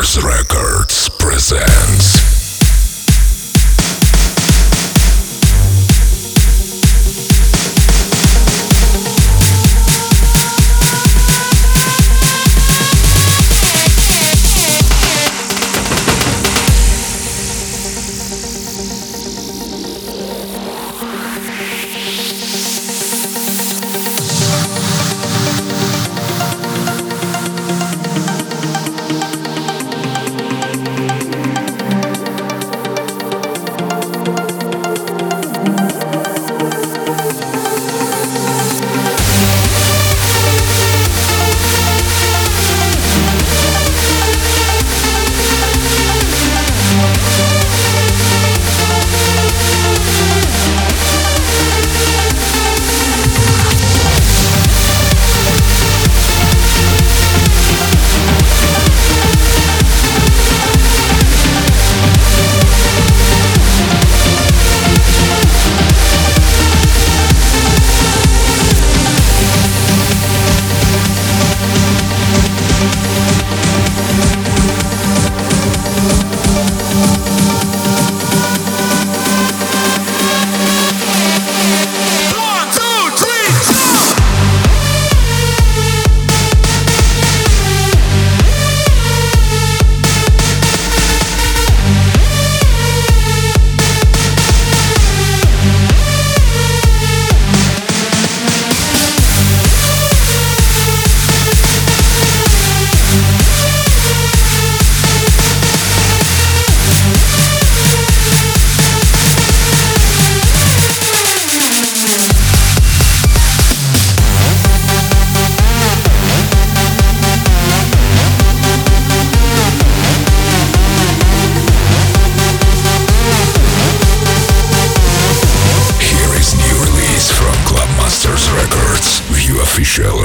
Records presents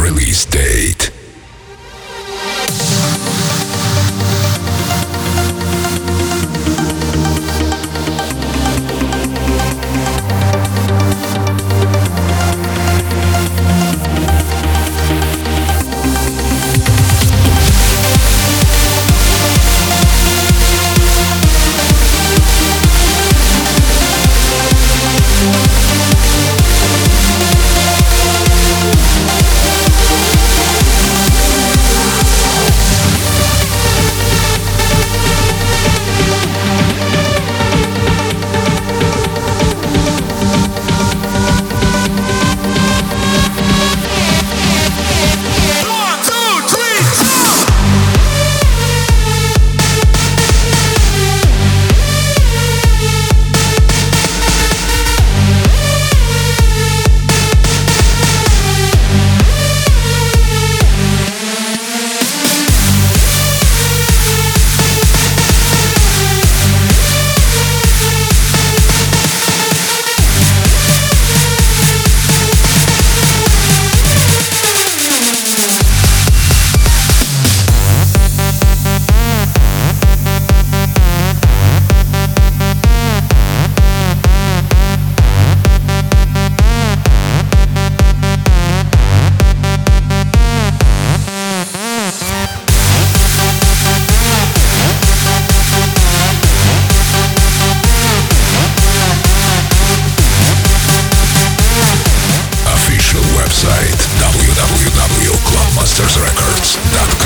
release date. mastersrecords.com